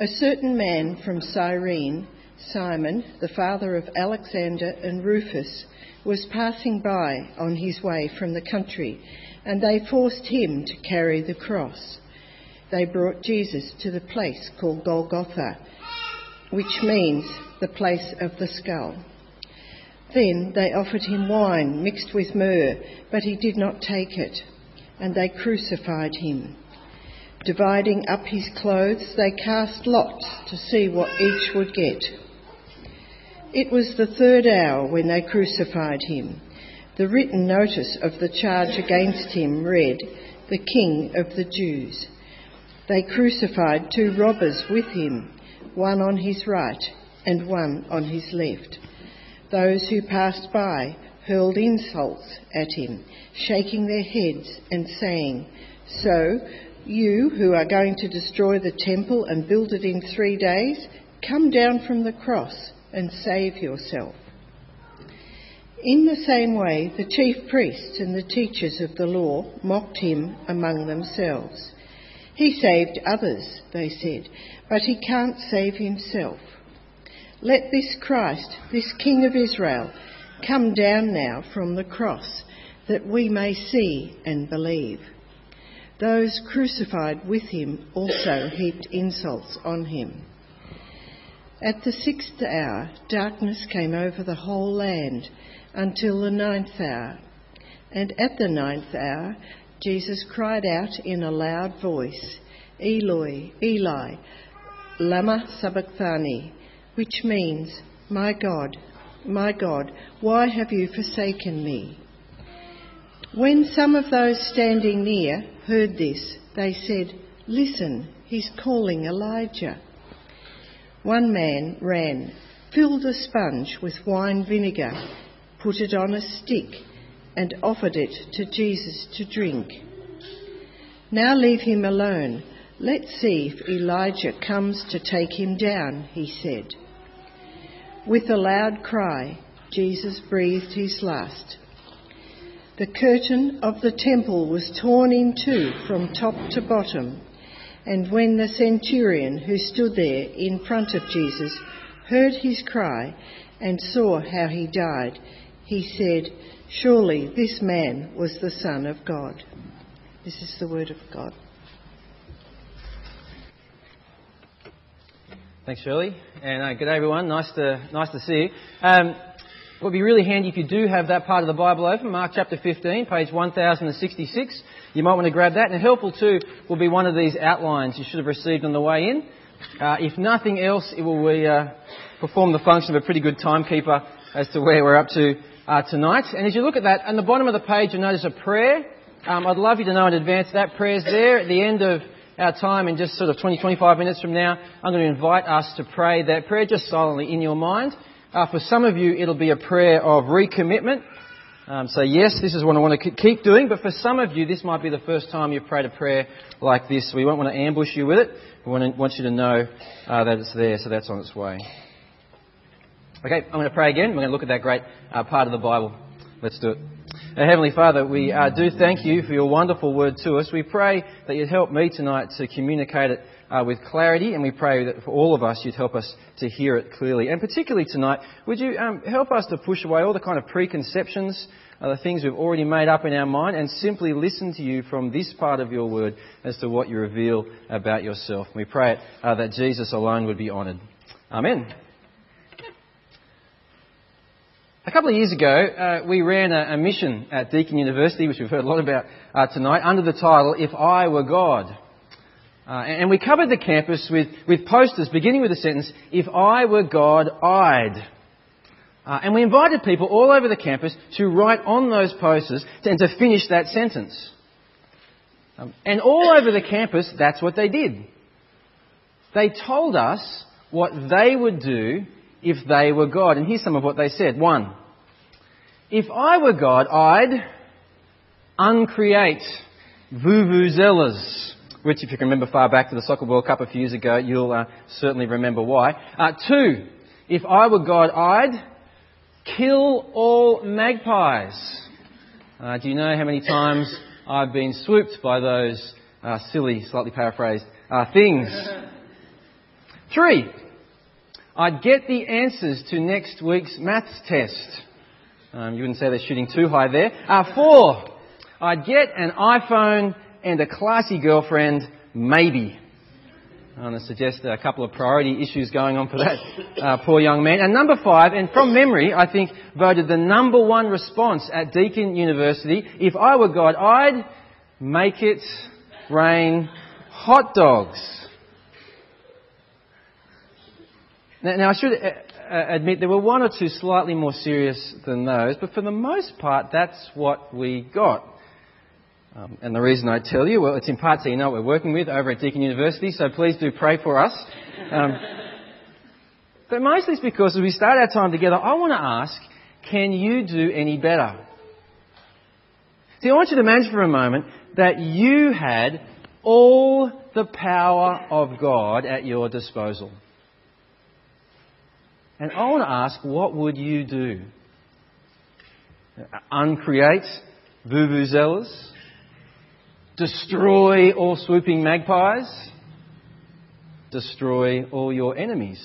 A certain man from Cyrene, Simon, the father of Alexander and Rufus, was passing by on his way from the country, and they forced him to carry the cross. They brought Jesus to the place called Golgotha, which means the place of the skull. Then they offered him wine mixed with myrrh, but he did not take it, and they crucified him. Dividing up his clothes, they cast lots to see what each would get. It was the third hour when they crucified him. The written notice of the charge against him read, The King of the Jews. They crucified two robbers with him, one on his right and one on his left. Those who passed by hurled insults at him, shaking their heads and saying, So, you who are going to destroy the temple and build it in three days, come down from the cross and save yourself. In the same way, the chief priests and the teachers of the law mocked him among themselves. He saved others, they said, but he can't save himself. Let this Christ, this King of Israel, come down now from the cross, that we may see and believe. Those crucified with him also heaped insults on him. At the sixth hour, darkness came over the whole land until the ninth hour. And at the ninth hour, Jesus cried out in a loud voice, Eloi, Eli, Lama Sabachthani, which means, My God, my God, why have you forsaken me? When some of those standing near heard this, they said, Listen, he's calling Elijah. One man ran, filled a sponge with wine vinegar, put it on a stick, and offered it to Jesus to drink. Now leave him alone. Let's see if Elijah comes to take him down, he said. With a loud cry, Jesus breathed his last. The curtain of the temple was torn in two from top to bottom and when the centurion who stood there in front of Jesus heard his cry and saw how he died, he said, Surely this man was the Son of God. This is the word of God. Thanks, Shirley. And uh, good day, everyone. Nice to, nice to see you. Um, it would be really handy if you do have that part of the Bible open, Mark chapter 15, page 1066. You might want to grab that. And helpful too will be one of these outlines you should have received on the way in. Uh, if nothing else, it will be, uh, perform the function of a pretty good timekeeper as to where we're up to uh, tonight. And as you look at that, on the bottom of the page you'll notice a prayer. Um, I'd love you to know in advance that prayer's there at the end of our time in just sort of 20, 25 minutes from now. I'm going to invite us to pray that prayer just silently in your mind. Uh, for some of you, it'll be a prayer of recommitment. Um, so yes, this is what I want to keep doing, but for some of you, this might be the first time you've prayed a prayer like this. We won't want to ambush you with it. We want, to, want you to know uh, that it's there, so that's on its way. Okay, I'm going to pray again. We're going to look at that great uh, part of the Bible. Let's do it. Our Heavenly Father, we uh, do thank you for your wonderful word to us. We pray that you'd help me tonight to communicate it uh, with clarity, and we pray that for all of us you'd help us to hear it clearly. And particularly tonight, would you um, help us to push away all the kind of preconceptions, uh, the things we've already made up in our mind, and simply listen to you from this part of your word as to what you reveal about yourself. We pray it, uh, that Jesus alone would be honoured. Amen. A couple of years ago, uh, we ran a, a, mission at Deakin University, which we've heard a lot about uh, tonight, under the title "If I Were God." Uh, and we covered the campus with, with posters beginning with the sentence, If I were God, I'd. Uh, and we invited people all over the campus to write on those posters and to finish that sentence. Um, and all over the campus, that's what they did. They told us what they would do if they were God. And here's some of what they said. One, if I were God, I'd uncreate vuvuzelas which, if you can remember far back to the Soccer World Cup a few years ago, you'll uh, certainly remember why. Uh, two, if I were God, I'd kill all magpies. Uh, do you know how many times I've been swooped by those uh, silly, slightly paraphrased uh, things? Three, I'd get the answers to next week's maths test. Um, you wouldn't say they're shooting too high there. Uh, four, I'd get an iPhone and a classy girlfriend, maybe. I'm going to suggest a couple of priority issues going on for that uh, poor young man. And number five, and from memory, I think voted the number one response at Deakin University. If I were God, I'd make it rain hot dogs. Now, now I should uh, uh, admit there were one or two slightly more serious than those, but for the most part, that's what we got. Um, and the reason I tell you, well, it's in part so you know what we're working with over at Deakin University, so please do pray for us. Um, but mostly it's because as we start our time together, I want to ask, can you do any better? See, I want you to imagine for a moment that you had all the power of God at your disposal. And I want to ask, what would you do? Uncreate vuvuzelas? Destroy all swooping magpies. Destroy all your enemies.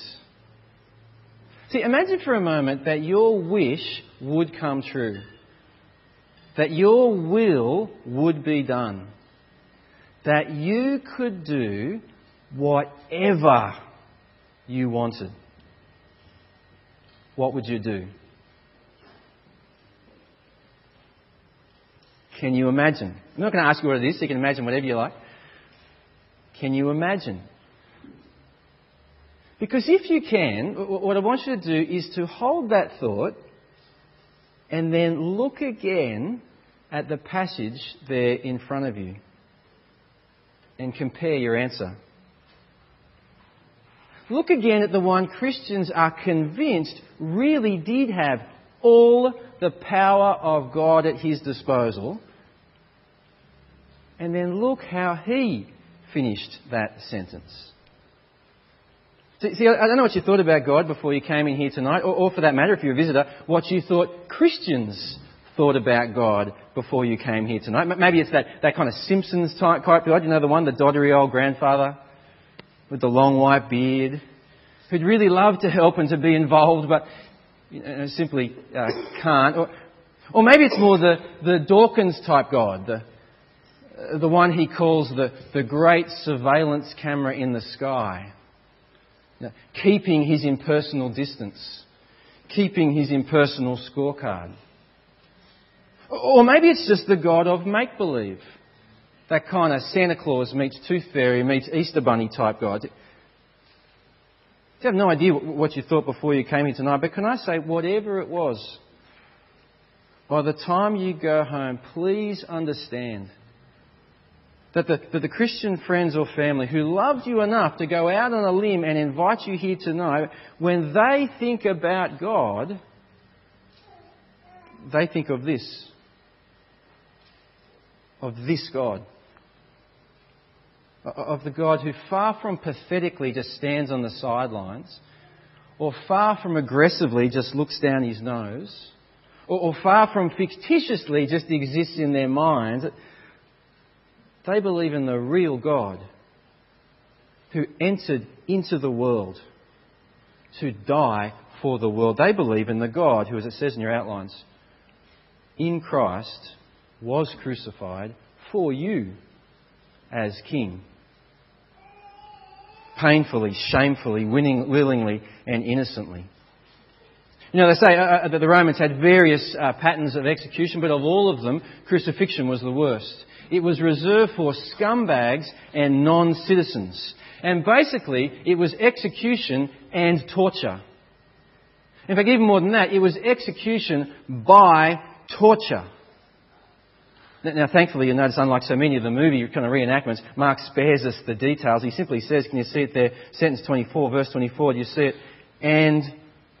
See, imagine for a moment that your wish would come true. That your will would be done. That you could do whatever you wanted. What would you do? Can you imagine? I'm not going to ask you what it is, you can imagine whatever you like. Can you imagine? Because if you can, what I want you to do is to hold that thought and then look again at the passage there in front of you and compare your answer. Look again at the one Christians are convinced really did have all the power of God at his disposal and then look how he finished that sentence. See, I don't know what you thought about God before you came in here tonight, or, or for that matter, if you're a visitor, what you thought Christians thought about God before you came here tonight. Maybe it's that, that kind of Simpsons type God, you know, the one, the doddery old grandfather with the long white beard, who'd really love to help and to be involved, but you know, simply uh, can't. Or, or maybe it's more the, the Dawkins type God, the, the one he calls the, the great surveillance camera in the sky, keeping his impersonal distance, keeping his impersonal scorecard. Or maybe it's just the God of make believe. That kind of Santa Claus meets Tooth Fairy meets Easter Bunny type God. You have no idea what you thought before you came here tonight, but can I say, whatever it was, by the time you go home, please understand that the, that the Christian friends or family who loved you enough to go out on a limb and invite you here tonight, when they think about God, they think of this. Of this God. Of the God who, far from pathetically just stands on the sidelines, or far from aggressively just looks down his nose, or, or far from fictitiously just exists in their minds, they believe in the real God who entered into the world to die for the world. They believe in the God who, as it says in your outlines, in Christ was crucified for you as King. Painfully, shamefully, winning, willingly, and innocently. You know, they say uh, uh that the Romans had various uh, patterns of execution, but of all of them, crucifixion was the worst. It was reserved for scumbags and non-citizens. And basically, it was execution and torture. In fact, even more than that, it was execution by torture. Now, thankfully, you'll notice, unlike so many of the movie kind of reenactments, Mark spares us the details. He simply says, can you see it there? Sentence 24, verse 24, do you see it? And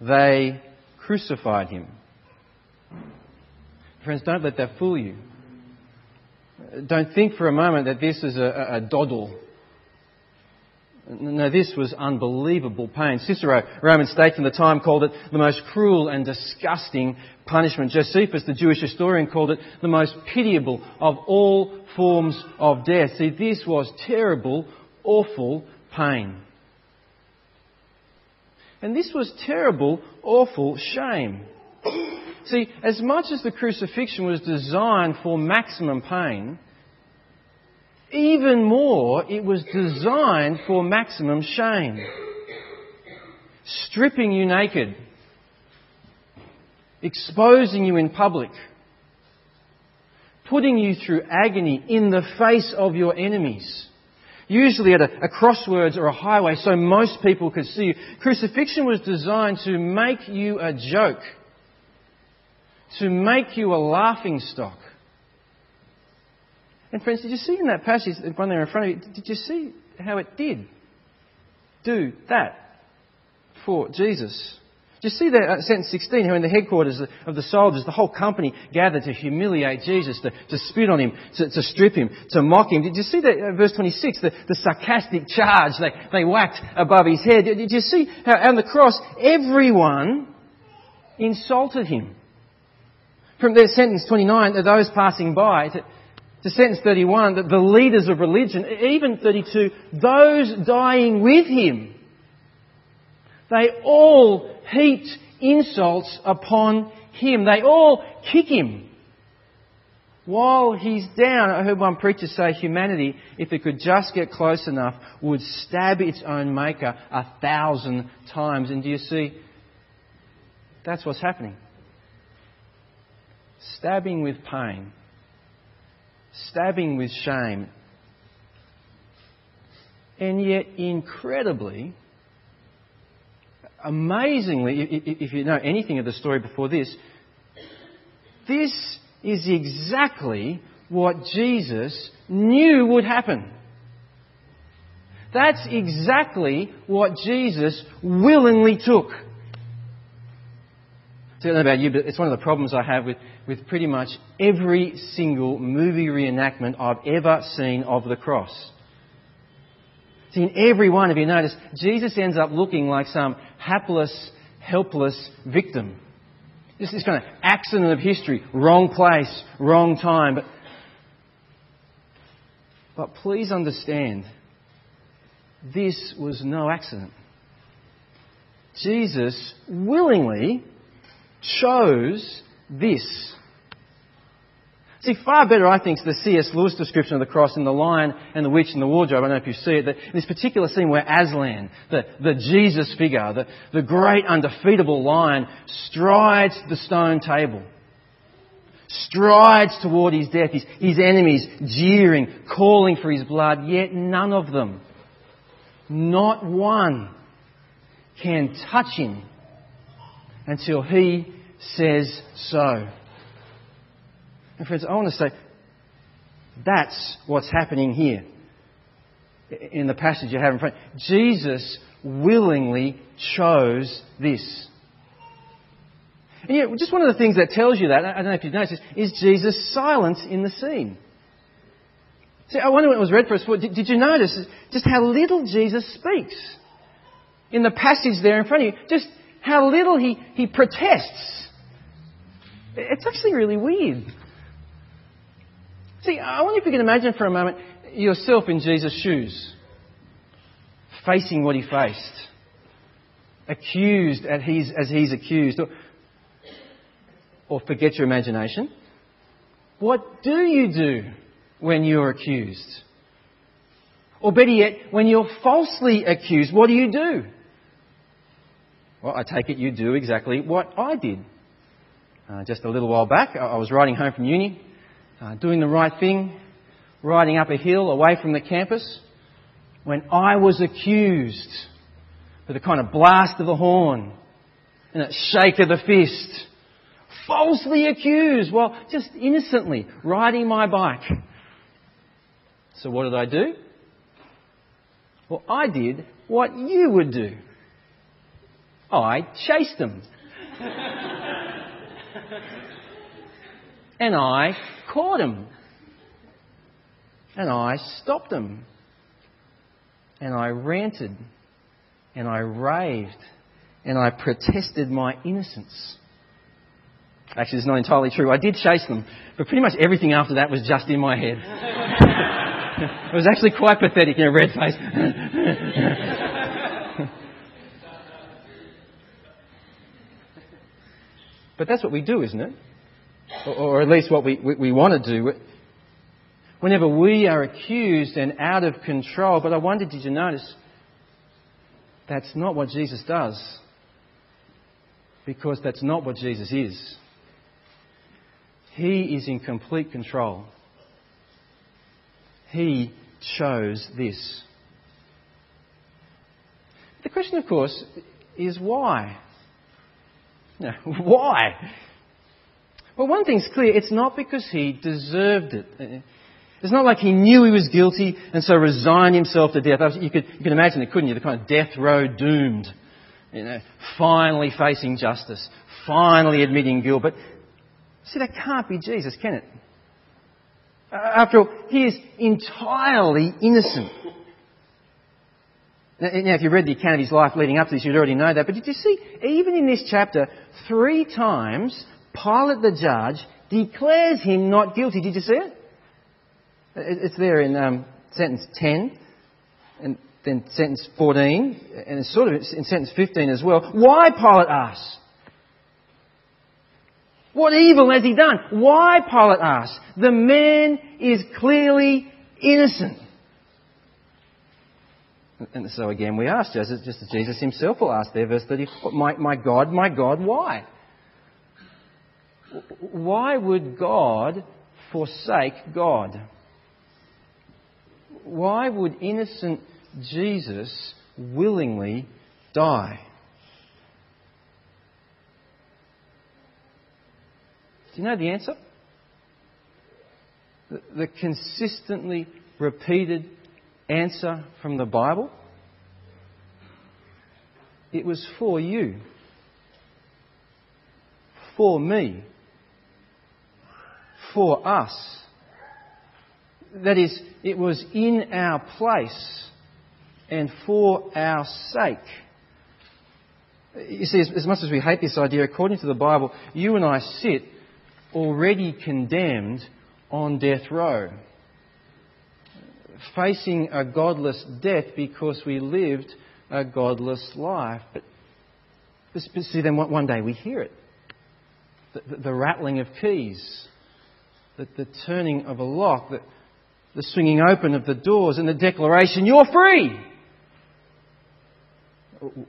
they crucified him. Friends, don't let that fool you. Don't think for a moment that this is a, a doddle. No, this was unbelievable pain. Cicero, Roman statesman at the time, called it the most cruel and disgusting punishment. Josephus, the Jewish historian, called it the most pitiable of all forms of death. See, this was terrible, awful pain. And this was terrible, awful shame. See, as much as the crucifixion was designed for maximum pain, even more it was designed for maximum shame. Stripping you naked, exposing you in public, putting you through agony in the face of your enemies. Usually at a, a, crossroads or a highway so most people could see you. Crucifixion was designed to make you a joke to make you a laughing stock. And friends, did you see in that passage, the one there in front of you, did you see how it did do that for Jesus? Did you see that uh, sentence 16, how in the headquarters of the soldiers, the whole company gathered to humiliate Jesus, to, to spit on him, to, to, strip him, to mock him? Did you see that, uh, verse 26, the, the sarcastic charge they, they whacked above his head? Did, you see how on the cross everyone insulted him? From their sentence 29, to those passing by, to, to sentence 31, that the leaders of religion, even 32, those dying with him, they all heaped insults upon him. They all kick him. While he's down, I heard one preacher say humanity, if it could just get close enough, would stab its own maker a thousand times. And do you see? That's what's happening stabbing with pain, stabbing with shame. And yet, incredibly, amazingly, if you know anything of the story before this, this is exactly what Jesus knew would happen. That's exactly what Jesus willingly took. I don't know about you, but it's one of the problems I have with, with pretty much every single movie reenactment I've ever seen of the cross. See, in every one, if you notice, Jesus ends up looking like some hapless, helpless victim. This is kind of accident of history, wrong place, wrong time. But, but please understand, this was no accident. Jesus willingly chose this. See, far better, I think, is the C.S. Lewis description of the cross in The Lion and the Witch in the Wardrobe. I don't know if you see it. That in this particular scene where Aslan, the, the Jesus figure, the, the great undefeatable lion, strides the stone table. Strides toward his death, his, his enemies jeering, calling for his blood, yet none of them, not one, can touch him until he says so. And friends, I want to say that's what's happening here in the passage you have in front. Jesus willingly chose this. And yet, just one of the things that tells you that, I don't know if you've noticed, is Jesus' silence in the scene. See, I wonder when it was read for us, did, did you notice just how little Jesus speaks? In the passage there in front of you, just how little he, he protests. It's actually really weird. See, I wonder if you can imagine for a moment yourself in Jesus' shoes, facing what he faced, accused as he's, as he's accused. Or, or forget your imagination. What do you do when you're accused? Or better yet, when you're falsely accused, what do you do? Well, I take it you do exactly what I did. Uh, just a little while back, I was riding home from uni, uh, doing the right thing, riding up a hill away from the campus, when I was accused with a kind of blast of the horn and a shake of the fist, falsely accused while just innocently riding my bike. So what did I do? Well, I did what you would do. I chased them. and I caught them. And I stopped them. And I ranted. And I raved. And I protested my innocence. Actually, it's not entirely true. I did chase them, but pretty much everything after that was just in my head. it was actually quite pathetic, you know, red face. But that's what we do, isn't it? Or, or at least what we, we, we want to do. Whenever we are accused and out of control. But I wonder, did you notice? That's not what Jesus does. Because that's not what Jesus is. He is in complete control. He chose this. The question, of course, is why? Why? Well, one thing's clear it's not because he deserved it. It's not like he knew he was guilty and so resigned himself to death. You could, you could imagine it, couldn't you? The kind of death row doomed. You know, finally facing justice, finally admitting guilt. But see, that can't be Jesus, can it? After all, he is entirely innocent. Now, if you read the account of his life leading up to this, you'd already know that. But did you see, even in this chapter, three times, Pilate the judge declares him not guilty. Did you see it? It's there in um, sentence 10, and then sentence 14, and it's sort of in sentence 15 as well. Why, Pilate asks? What evil has he done? Why, Pilate asks? The man is clearly innocent. And so again we ask, just as Jesus himself will ask there, verse 30, my, my God, my God, why? Why would God forsake God? Why would innocent Jesus willingly die? Do you know the answer? The, the consistently repeated answer from the Bible? It was for you, for me, for us. That is, it was in our place and for our sake. You see, as, much as we hate this idea, according to the Bible, you and I sit already condemned on death row facing a godless death because we lived a godless life. But, but see, then one day we hear it the, the, the rattling of keys, the, the, turning of a lock, the, the swinging open of the doors, and the declaration, You're free!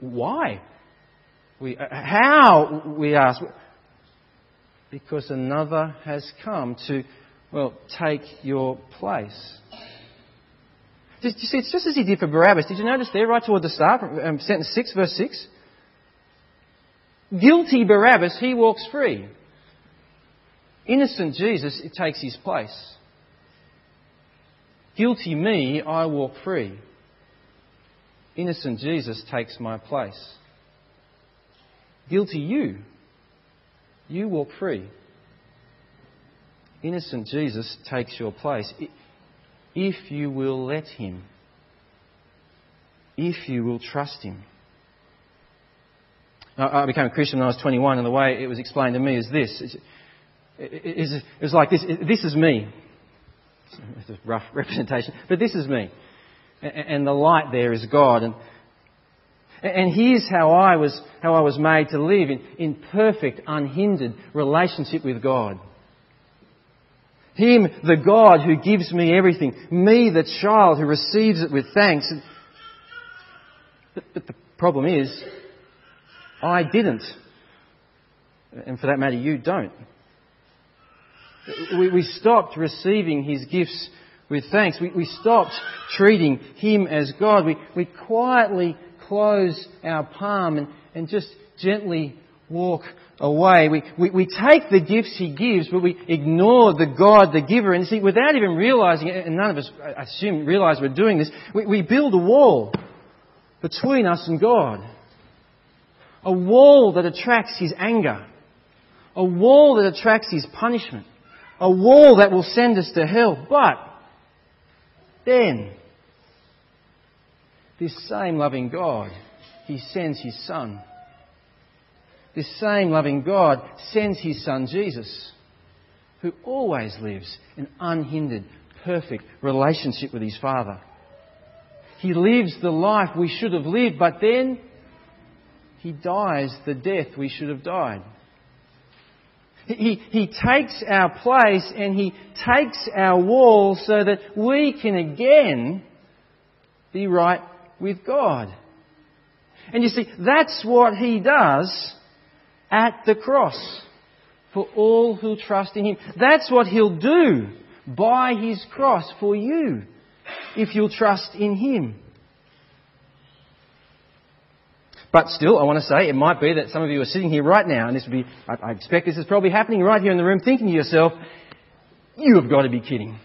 Why? We, uh, how, we ask? Because another has come to, well, take your place. You see, it's just as he did for Barabbas. Did you notice there, right toward the start, um, sentence 6, verse 6? Guilty Barabbas, he walks free. Innocent Jesus, it takes his place. Guilty me, I walk free. Innocent Jesus takes my place. Guilty you, you walk free. Innocent Jesus takes your place if you will let Him, if you will trust Him. I became a Christian when I was 21, and the way it was explained to me is this. It was like this. This is me. It's a rough representation, but this is me. And the light there is God. And, and here's how I was, how I was made to live in, in perfect, unhindered relationship with God. Him, the God who gives me everything. Me, the child who receives it with thanks. But, but the problem is, I didn't. And for that matter, you don't. We, we stopped receiving His gifts with thanks. We, we stopped treating Him as God. We, we quietly close our palm and, and just gently walk away. We, we, we take the gifts He gives, but we ignore the God, the giver. And see, without even realizing it, and none of us, I assume, realize we're doing this, we, we build a wall between us and God. A wall that attracts His anger. A wall that attracts His punishment. A wall that will send us to hell. But then, this same loving God, He sends His Son this same loving God sends his Son Jesus, who always lives in unhindered, perfect relationship with his Father. He lives the life we should have lived, but then he dies the death we should have died. He, he takes our place and He takes our wall so that we can again be right with God. And you see, that's what He does at the cross for all who trust in Him. That's what He'll do by His cross for you if you'll trust in Him. But still, I want to say, it might be that some of you are sitting here right now, and this would be, I, I expect this is probably happening right here in the room, thinking to yourself, you have got to be kidding.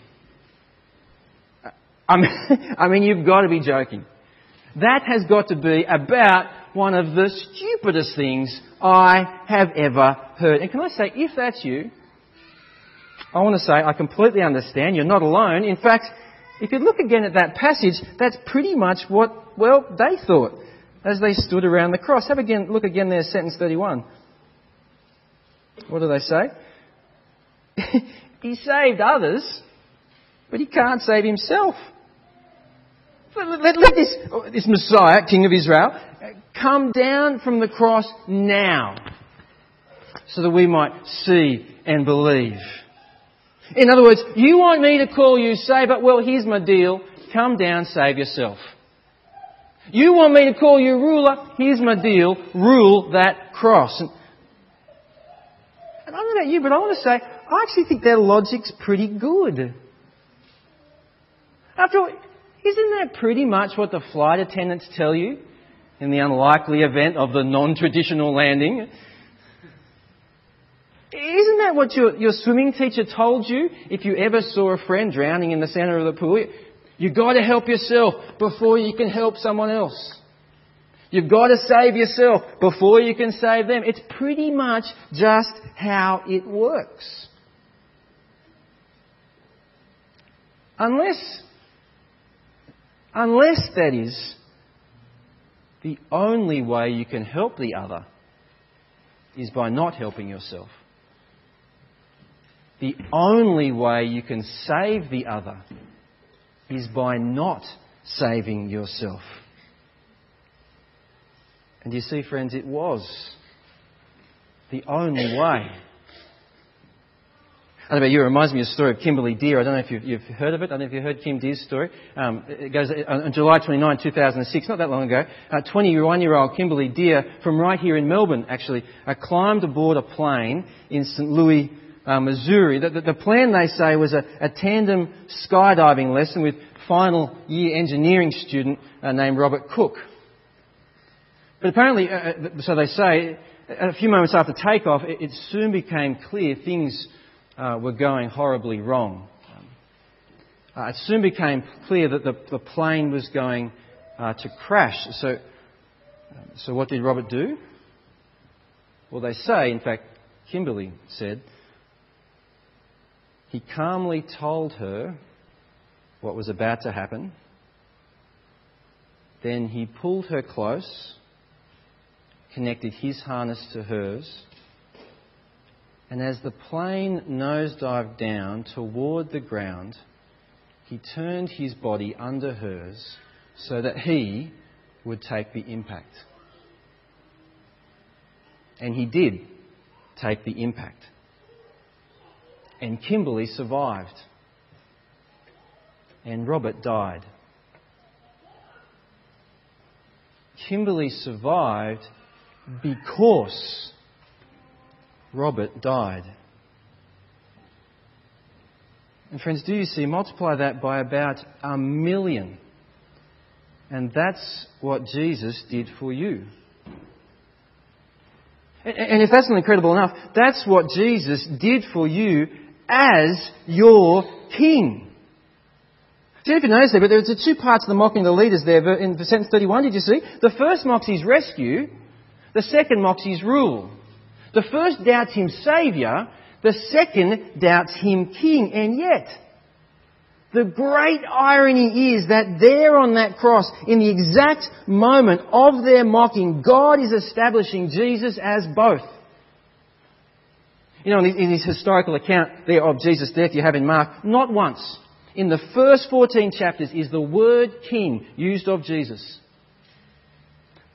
I mean, I mean, you've got to be joking. That has got to be about one of the stupidest things I have ever heard. And can I say, if that's you, I want to say I completely understand. You're not alone. In fact, if you look again at that passage, that's pretty much what, well, they thought as they stood around the cross. Have again, look again there, sentence 31. What do they say? he saved others, but he can't save himself. Let, let, let this, oh, this Messiah, King of Israel, come down from the cross now so that we might see and believe. In other words, you want me to call you Savior? Well, here's my deal. Come down, save yourself. You want me to call you ruler? Here's my deal. Rule that cross. And, and I don't know about you, but I want to say, I actually think their logic's pretty good. After all, isn't that pretty much what the flight attendants tell you in the unlikely event of the non-traditional landing? Isn't that what your, your swimming teacher told you if you ever saw a friend drowning in the centre of the pool? You've got to help yourself before you can help someone else. You've got to save yourself before you can save them. It's pretty much just how it works. Unless, unless that is the only way you can help the other is by not helping yourself. The only way you can save the other is by not saving yourself. And you see, friends, it was the only way. I don't know about you, it reminds me of the story of Kimberly Dear. I don't know if you've, you've heard of it. I don't know if you've heard Kim Dear's story. Um, it goes on July 29, 2006, not that long ago. 21 year old Kimberly Dear from right here in Melbourne, actually, uh, climbed aboard a plane in St. Louis, uh, Missouri. The, the, the, plan, they say, was a, a, tandem skydiving lesson with final year engineering student uh, named Robert Cook. But apparently, uh, uh, so they say, a few moments after takeoff, it soon became clear things uh, were going horribly wrong. Um, it soon became clear that the, the plane was going to crash. So, so what did Robert do? Well, they say, in fact, Kimberly said, he calmly told her what was about to happen. Then he pulled her close, connected his harness to hers, and as the plane nosedived down toward the ground, he turned his body under hers so that he would take the impact. And he did take the impact and Kimberly survived. And Robert died. Kimberly survived because Robert died. And friends, do you see? Multiply that by about a million. And that's what Jesus did for you. And if that's not incredible enough, that's what Jesus did for you as your king. See if you notice there, but there's the two parts of the mocking of the leaders there in sentence 31, did you see? The first mocks his rescue, the second mocks his rule. The first doubts him saviour, the second doubts him king, and yet, the great irony is that there on that cross, in the exact moment of their mocking, God is establishing Jesus as both. You know, in his historical account there of Jesus' death you have in Mark, not once in the first 14 chapters is the word king used of Jesus.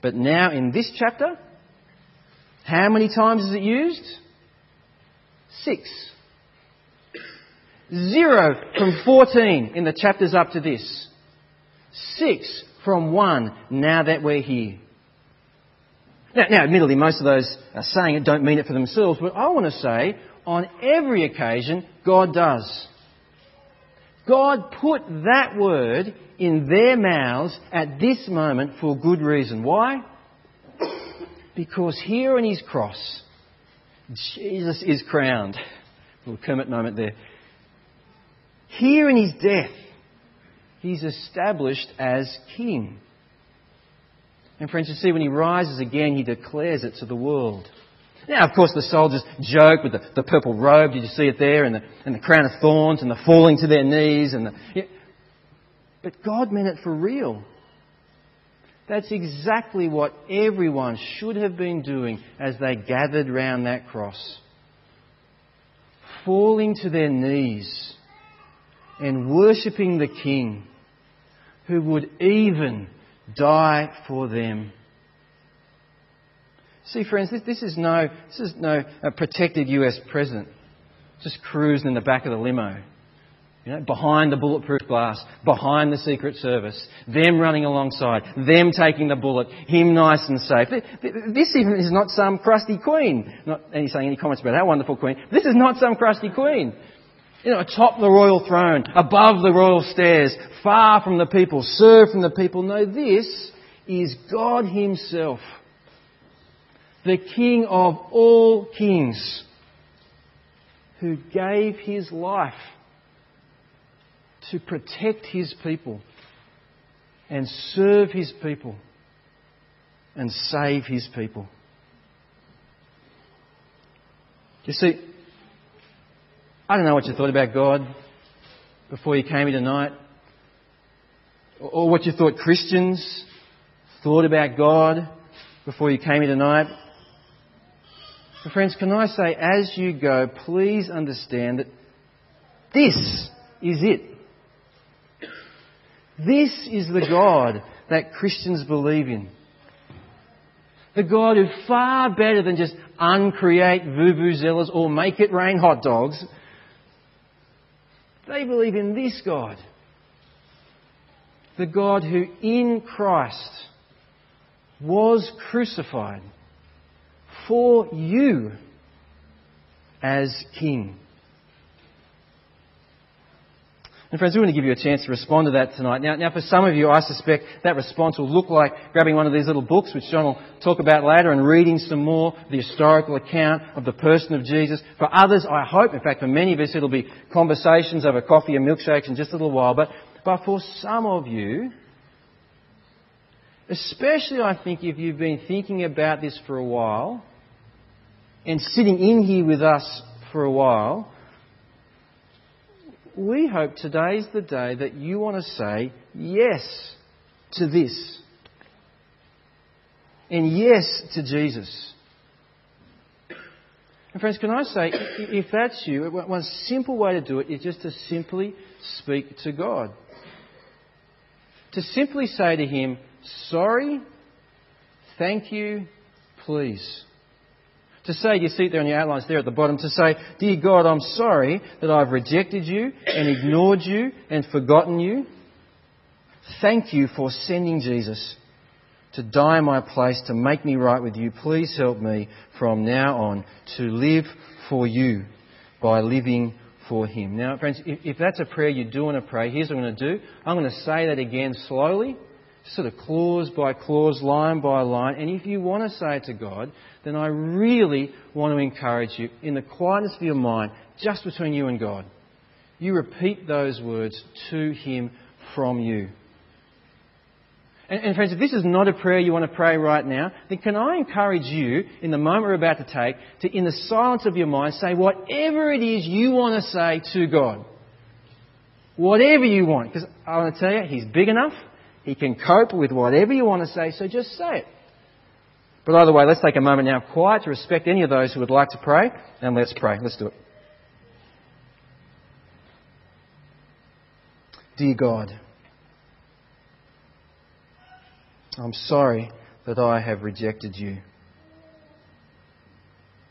But now in this chapter, how many times is it used? Six. Zero from 14 in the chapters up to this. Six from one now that we're here. Now, now, admittedly, most of those are saying it don't mean it for themselves, but I want to say on every occasion, God does. God put that word in their mouths at this moment for good reason. Why? Because here on his cross, Jesus is crowned. A little Kermit moment there. Here in his death, he's established as king. And friends, you see, when he rises again, he declares it to the world. Now, of course, the soldiers joke with the, the purple robe. Did you see it there? And the, and the crown of thorns and the falling to their knees. And the, yeah. But God meant it for real. That's exactly what everyone should have been doing as they gathered round that cross. Falling to their knees and worshipping the King who would even die for them. See, friends, this, this is no, this is no protected US president just cruising in the back of the limo. You know, behind the bulletproof glass, behind the Secret Service, them running alongside, them taking the bullet, him nice and safe. This even is not some crusty queen. Not any saying any comments about how wonderful queen. This is not some crusty queen. You know, atop the royal throne, above the royal stairs, far from the people, served from the people. No, this is God Himself the King of all kings, who gave his life to protect his people and serve his people and save his people. You see, I don't know what you thought about God before you came here tonight, or what you thought Christians thought about God before you came here tonight. But friends, can I say, as you go, please understand that this is it. This is the God that Christians believe in. The God who far better than just uncreate vuvuzelas or make it rain hot dogs, they believe in this God. The God who in Christ was crucified for you as King. And friends, we want to give you a chance to respond to that tonight. Now, now, for some of you, I suspect that response will look like grabbing one of these little books, which John will talk about later, and reading some more the historical account of the person of Jesus. For others, I hope, in fact, for many of us, it'll be conversations over coffee and milkshakes in just a little while. But, but for some of you, especially I think if you've been thinking about this for a while, and sitting in here with us for a while, we hope today's the day that you want to say yes to this. And yes to Jesus. And friends, can I say, if that's you, one simple way to do it is just to simply speak to God. To simply say to Him, sorry, thank you, please. To say, you see it there on your outlines there at the bottom, to say, Dear God, I'm sorry that I've rejected you and ignored you and forgotten you. Thank you for sending Jesus to die in my place to make me right with you. Please help me from now on to live for you by living for Him. Now, friends, if, if that's a prayer you do want to pray, here's what I'm going to do. I'm going to say that again slowly sort of clause by clause, line by line. And if you want to say it to God, then I really want to encourage you, in the quietness of your mind, just between you and God, you repeat those words to Him from you. And, and, friends, if this is not a prayer you want to pray right now, then can I encourage you, in the moment we're about to take, to, in the silence of your mind, say whatever it is you want to say to God. Whatever you want. Because I want to tell you, He's big enough. He can cope with whatever you want to say, so just say it. But either way, let's take a moment now quiet to respect any of those who would like to pray, and let's pray. Let's do it. Dear God, I'm sorry that I have rejected you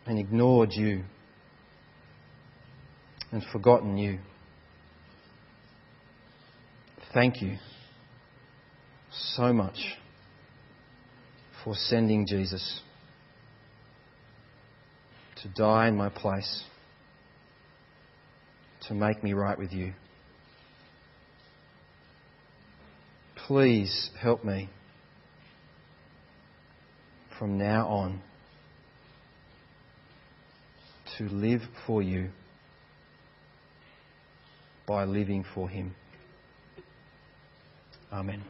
and ignored you and forgotten you. Thank you so much for sending Jesus to die in my place, to make me right with you. Please help me from now on to live for you by living for Him. Amen.